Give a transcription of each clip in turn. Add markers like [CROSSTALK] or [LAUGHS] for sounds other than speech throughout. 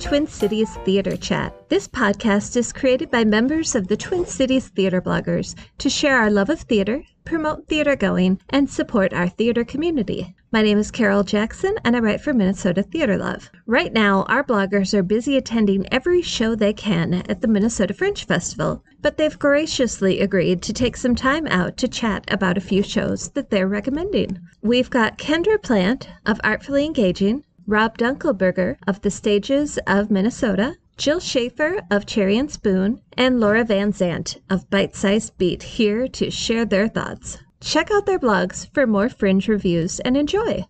Twin Cities Theater Chat. This podcast is created by members of the Twin Cities Theater bloggers to share our love of theater, promote theater going, and support our theater community. My name is Carol Jackson, and I write for Minnesota Theater Love. Right now, our bloggers are busy attending every show they can at the Minnesota Fringe Festival, but they've graciously agreed to take some time out to chat about a few shows that they're recommending. We've got Kendra Plant of Artfully Engaging, Rob Dunkelberger of the Stages of Minnesota, Jill Schafer of Cherry and Spoon, and Laura Van Zandt of Bite Sized Beet here to share their thoughts. Check out their blogs for more fringe reviews and enjoy.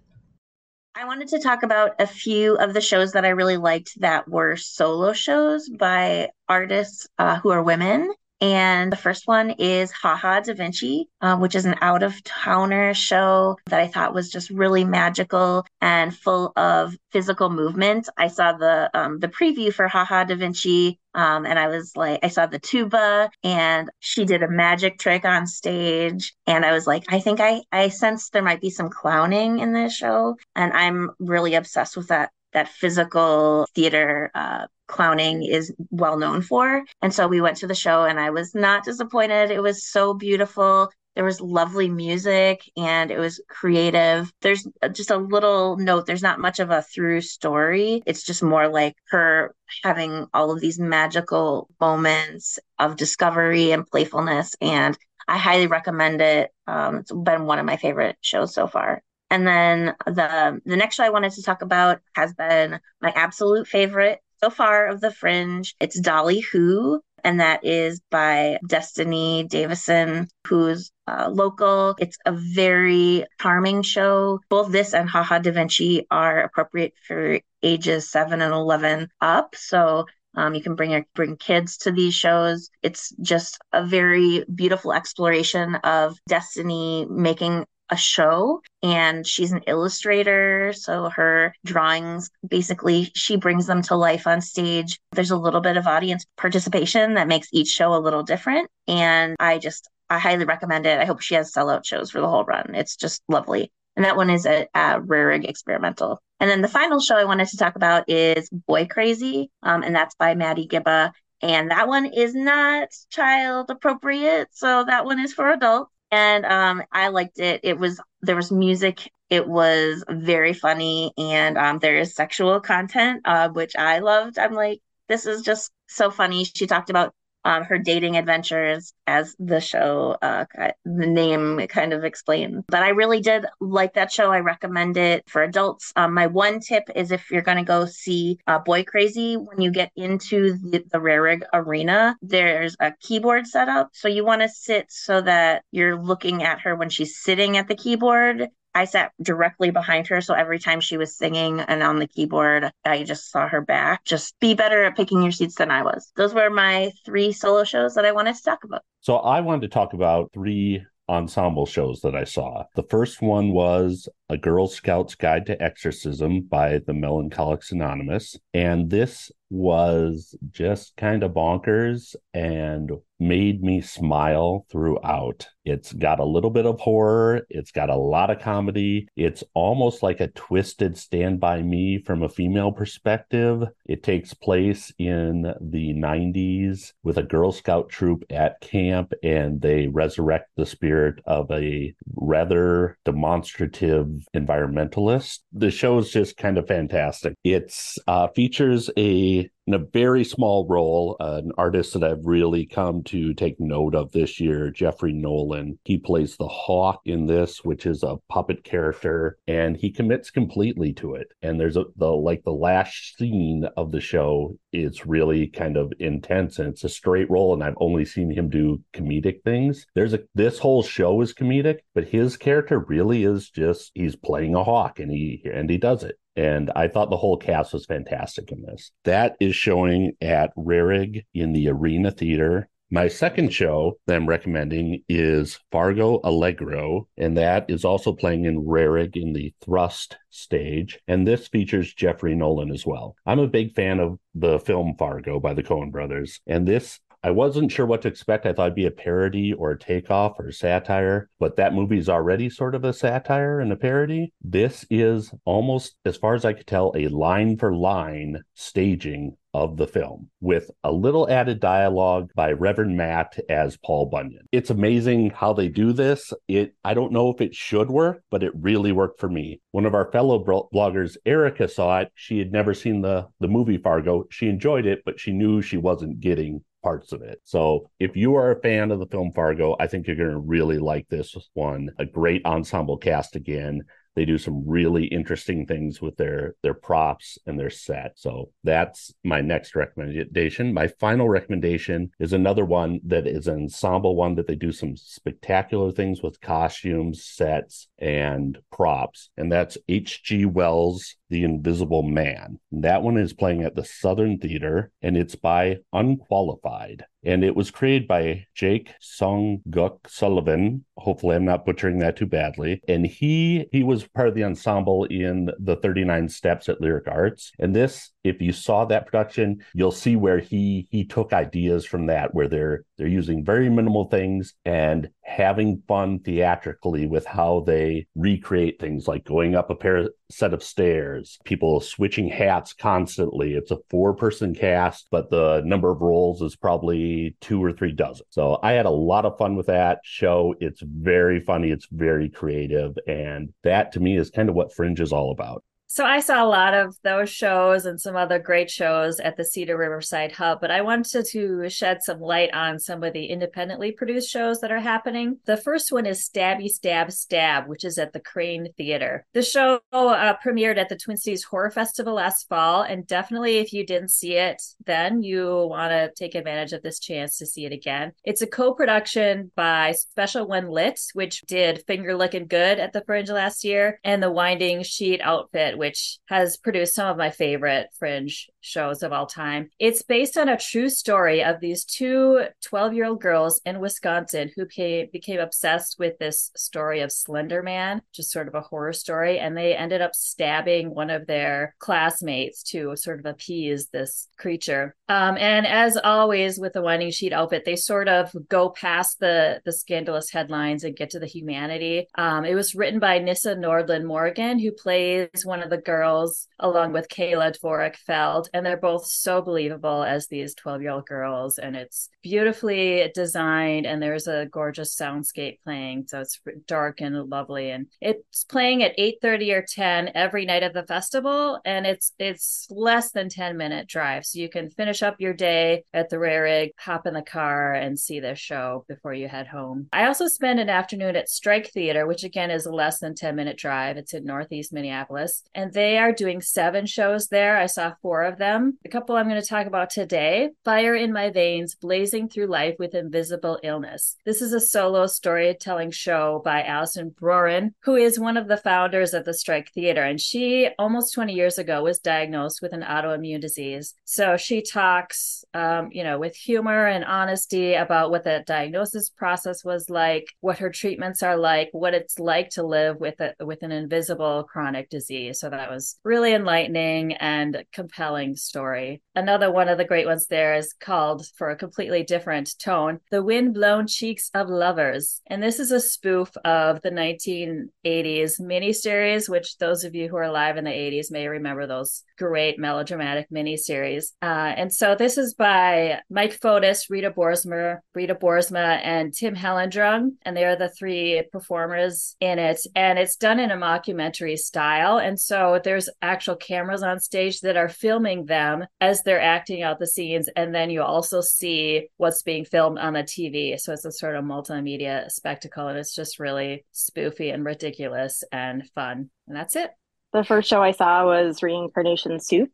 I wanted to talk about a few of the shows that I really liked that were solo shows by artists uh, who are women. And the first one is Haha Da Vinci, uh, which is an out of towner show that I thought was just really magical and full of physical movement. I saw the um, the preview for Haha Da Vinci, um, and I was like, I saw the tuba, and she did a magic trick on stage, and I was like, I think I I sensed there might be some clowning in this show, and I'm really obsessed with that that physical theater uh, clowning is well known for. And so we went to the show and I was not disappointed. It was so beautiful. There was lovely music and it was creative. There's just a little note. There's not much of a through story. It's just more like her having all of these magical moments of discovery and playfulness. And I highly recommend it. Um, it's been one of my favorite shows so far. And then the the next show I wanted to talk about has been my absolute favorite so far of the Fringe. It's Dolly Who, and that is by Destiny Davison, who's uh, local. It's a very charming show. Both this and Haha Da Vinci are appropriate for ages seven and eleven up. So um, you can bring your, bring kids to these shows. It's just a very beautiful exploration of Destiny making a show and she's an illustrator so her drawings basically she brings them to life on stage. There's a little bit of audience participation that makes each show a little different and i just i highly recommend it. I hope she has sellout shows for the whole run. It's just lovely. And that one is a, a Rarig experimental. And then the final show i wanted to talk about is boy crazy um, and that's by maddie gibba and that one is not child appropriate so that one is for adults and um, I liked it. It was there was music. It was very funny, and um, there is sexual content, uh, which I loved. I'm like, this is just so funny. She talked about um, her dating adventures as the show, uh, the name kind of explains. But I really did like that show. I recommend it for adults. Um, my one tip is if you're going to go see uh, Boy Crazy, when you get into the, the Rarig Arena, there's a keyboard setup. So you want to sit so that you're looking at her when she's sitting at the keyboard I sat directly behind her. So every time she was singing and on the keyboard, I just saw her back. Just be better at picking your seats than I was. Those were my three solo shows that I wanted to talk about. So I wanted to talk about three ensemble shows that I saw. The first one was A Girl Scout's Guide to Exorcism by the Melancholics Anonymous. And this was just kind of bonkers and made me smile throughout. It's got a little bit of horror, it's got a lot of comedy. It's almost like a twisted Stand By Me from a female perspective. It takes place in the 90s with a Girl Scout troop at camp, and they resurrect the spirit of a rather demonstrative environmentalist. The show is just kind of fantastic. It uh, features a in a very small role, uh, an artist that I've really come to take note of this year, Jeffrey Nolan. He plays the hawk in this, which is a puppet character, and he commits completely to it. And there's a the like the last scene of the show is really kind of intense and it's a straight role and I've only seen him do comedic things. There's a this whole show is comedic, but his character really is just he's playing a hawk and he and he does it. And I thought the whole cast was fantastic in this. That is showing at Rarig in the Arena Theater. My second show that I'm recommending is Fargo Allegro, and that is also playing in Rarig in the Thrust stage. And this features Jeffrey Nolan as well. I'm a big fan of the film Fargo by the Coen brothers, and this I wasn't sure what to expect. I thought it'd be a parody or a takeoff or a satire, but that movie is already sort of a satire and a parody. This is almost, as far as I could tell, a line for line staging of the film with a little added dialogue by Reverend Matt as Paul Bunyan. It's amazing how they do this. It I don't know if it should work, but it really worked for me. One of our fellow bloggers, Erica, saw it. She had never seen the the movie Fargo. She enjoyed it, but she knew she wasn't getting parts of it. So if you are a fan of the film Fargo, I think you're going to really like this one. A great ensemble cast again. They do some really interesting things with their their props and their set. So that's my next recommendation. My final recommendation is another one that is an ensemble one that they do some spectacular things with costumes, sets, and props. And that's H.G. Wells' The Invisible Man. That one is playing at the Southern Theater and it's by Unqualified and it was created by Jake Song Guk Sullivan. Hopefully, I'm not butchering that too badly. And he he was part of the ensemble in the 39 Steps at Lyric Arts. And this, if you saw that production, you'll see where he he took ideas from that, where they're they're using very minimal things and having fun theatrically with how they recreate things like going up a pair set of stairs, people switching hats constantly. It's a four person cast, but the number of roles is probably two or three dozen. So I had a lot of fun with that show. It's very funny, it's very creative. And that to me is kind of what Fringe is all about. So I saw a lot of those shows and some other great shows at the Cedar Riverside Hub, but I wanted to shed some light on some of the independently produced shows that are happening. The first one is Stabby Stab Stab, which is at the Crane Theater. The show uh, premiered at the Twin Cities Horror Festival last fall, and definitely if you didn't see it then, you want to take advantage of this chance to see it again. It's a co-production by Special When Lit, which did Finger Looking Good at the Fringe last year, and the Winding Sheet Outfit which has produced some of my favorite fringe shows of all time. It's based on a true story of these two 12 year old girls in Wisconsin who became, became obsessed with this story of Slender Man, just sort of a horror story. And they ended up stabbing one of their classmates to sort of appease this creature. Um, and as always with the winding sheet outfit, they sort of go past the, the scandalous headlines and get to the humanity. Um, it was written by Nissa Nordland Morgan, who plays one of the girls along with Kayla Dvorak Feld and they're both so believable as these 12 year old girls and it's beautifully designed and there's a gorgeous soundscape playing so it's dark and lovely and it's playing at 8 30 or 10 every night of the festival and it's it's less than 10 minute drive so you can finish up your day at the Rarig hop in the car and see this show before you head home. I also spend an afternoon at strike theater which again is a less than 10 minute drive it's in northeast minneapolis and they are doing seven shows there. I saw four of them. The couple I'm going to talk about today Fire in My Veins Blazing Through Life with Invisible Illness. This is a solo storytelling show by Alison Broeren, who is one of the founders of the Strike Theater. And she, almost 20 years ago, was diagnosed with an autoimmune disease. So she talks, um, you know, with humor and honesty about what the diagnosis process was like, what her treatments are like, what it's like to live with a, with an invisible chronic disease. So that was really enlightening and compelling story. Another one of the great ones there is called, for a completely different tone, The Wind-Blown Cheeks of Lovers. And this is a spoof of the 1980s miniseries, which those of you who are alive in the 80s may remember those great melodramatic miniseries. Uh, and so this is by Mike Fotis, Rita Boersma, Rita Boersma, and Tim Helendrung. And they are the three performers in it. And it's done in a mockumentary style. And so there's actual cameras on stage that are filming them as they're acting out the scenes. And then you also see what's being filmed on the TV. So it's a sort of multimedia spectacle. And it's just really spoofy and ridiculous and fun. And that's it. The first show I saw was Reincarnation Soup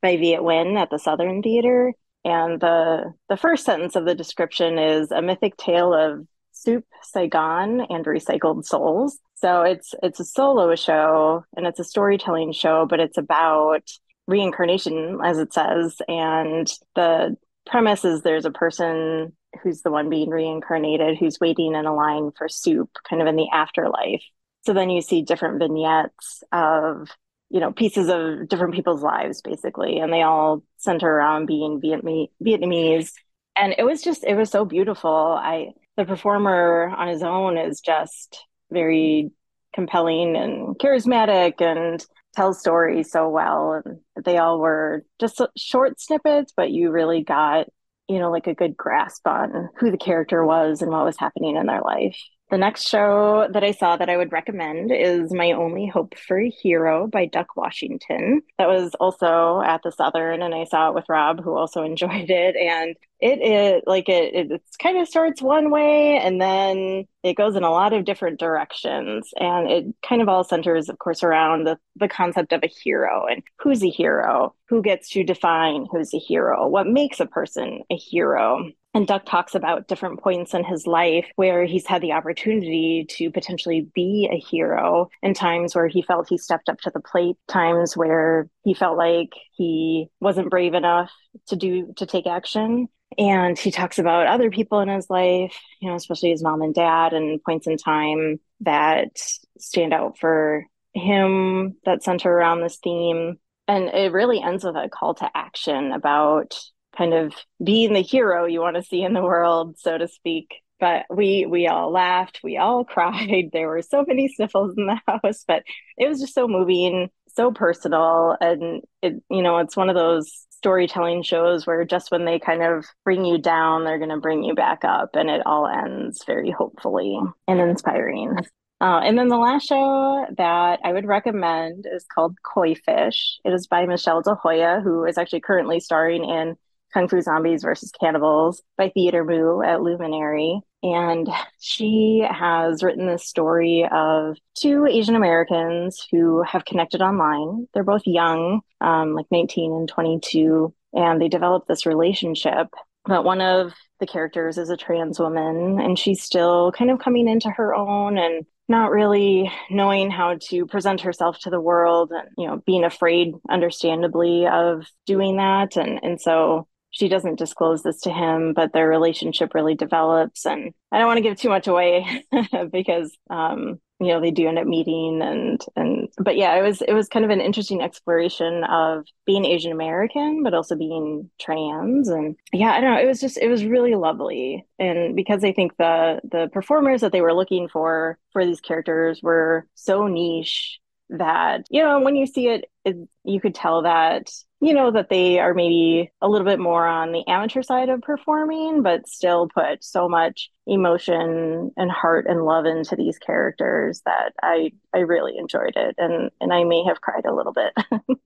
by Viet Nguyen at the Southern Theater. And the the first sentence of the description is a mythic tale of soup, Saigon, and recycled souls. So it's it's a solo show and it's a storytelling show, but it's about reincarnation, as it says. And the premise is there's a person who's the one being reincarnated who's waiting in a line for soup, kind of in the afterlife. So then you see different vignettes of, you know, pieces of different people's lives, basically. And they all center around being Vietnamese, and it was just it was so beautiful. I the performer on his own is just very compelling and charismatic and tells stories so well and they all were just short snippets but you really got you know like a good grasp on who the character was and what was happening in their life the next show that I saw that I would recommend is My Only Hope for a Hero by Duck Washington. That was also at the Southern, and I saw it with Rob, who also [LAUGHS] enjoyed it. And it is like it, it it's kind of starts one way and then it goes in a lot of different directions. And it kind of all centers, of course, around the, the concept of a hero and who's a hero, who gets to define who's a hero, what makes a person a hero and Duck talks about different points in his life where he's had the opportunity to potentially be a hero, and times where he felt he stepped up to the plate, times where he felt like he wasn't brave enough to do to take action. And he talks about other people in his life, you know, especially his mom and dad, and points in time that stand out for him that center around this theme. And it really ends with a call to action about kind of being the hero you want to see in the world, so to speak. But we we all laughed, we all [LAUGHS] cried. There were so many sniffles in the [LAUGHS] house, but it was just so moving, so personal, and it you know it's one of those storytelling shows where just when they kind of bring you down, they're going to bring you back up, and it all ends very hopefully and inspiring. Uh, and then the last show that I would recommend is called Coyfish. It is by Michelle De Joya, who is actually currently starring in Kung Fu Zombies versus Cannibals by Theater Mu at Luminary. And she has written this story of two Asian Americans who have connected online. They're both young, um, like 19 and 22, and they develop this relationship. But one of the characters is a trans woman, and she's still kind of coming into her own and not really knowing how to present herself to the world and you know being afraid understandably of doing that and and so she doesn't disclose this to him, but their relationship really develops. And I don't want to give too much away [LAUGHS] because, um, you know, they do end up meeting and, and, but yeah, it was, it was kind of an interesting exploration of being Asian American, but also being trans. And yeah, I don't know. It was just, it was really lovely. And because I think the, the performers that they were looking for, for these characters were so niche that you know when you see it, it, you could tell that you know that they are maybe a little bit more on the amateur side of performing but still put so much emotion and heart and love into these characters that i i really enjoyed it and and i may have cried a little bit [LAUGHS]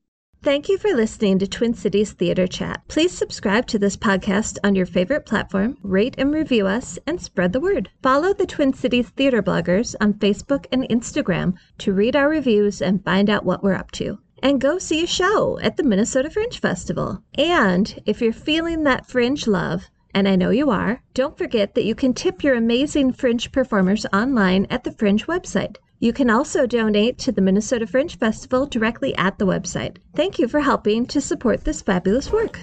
Thank you for listening to Twin Cities Theater Chat. Please subscribe to this podcast on your favorite platform, rate and review us, and spread the word. Follow the Twin Cities Theater bloggers on Facebook and Instagram to read our reviews and find out what we're up to. And go see a show at the Minnesota Fringe Festival. And if you're feeling that fringe love, and I know you are, don't forget that you can tip your amazing fringe performers online at the Fringe website. You can also donate to the Minnesota Fringe Festival directly at the website. Thank you for helping to support this fabulous work.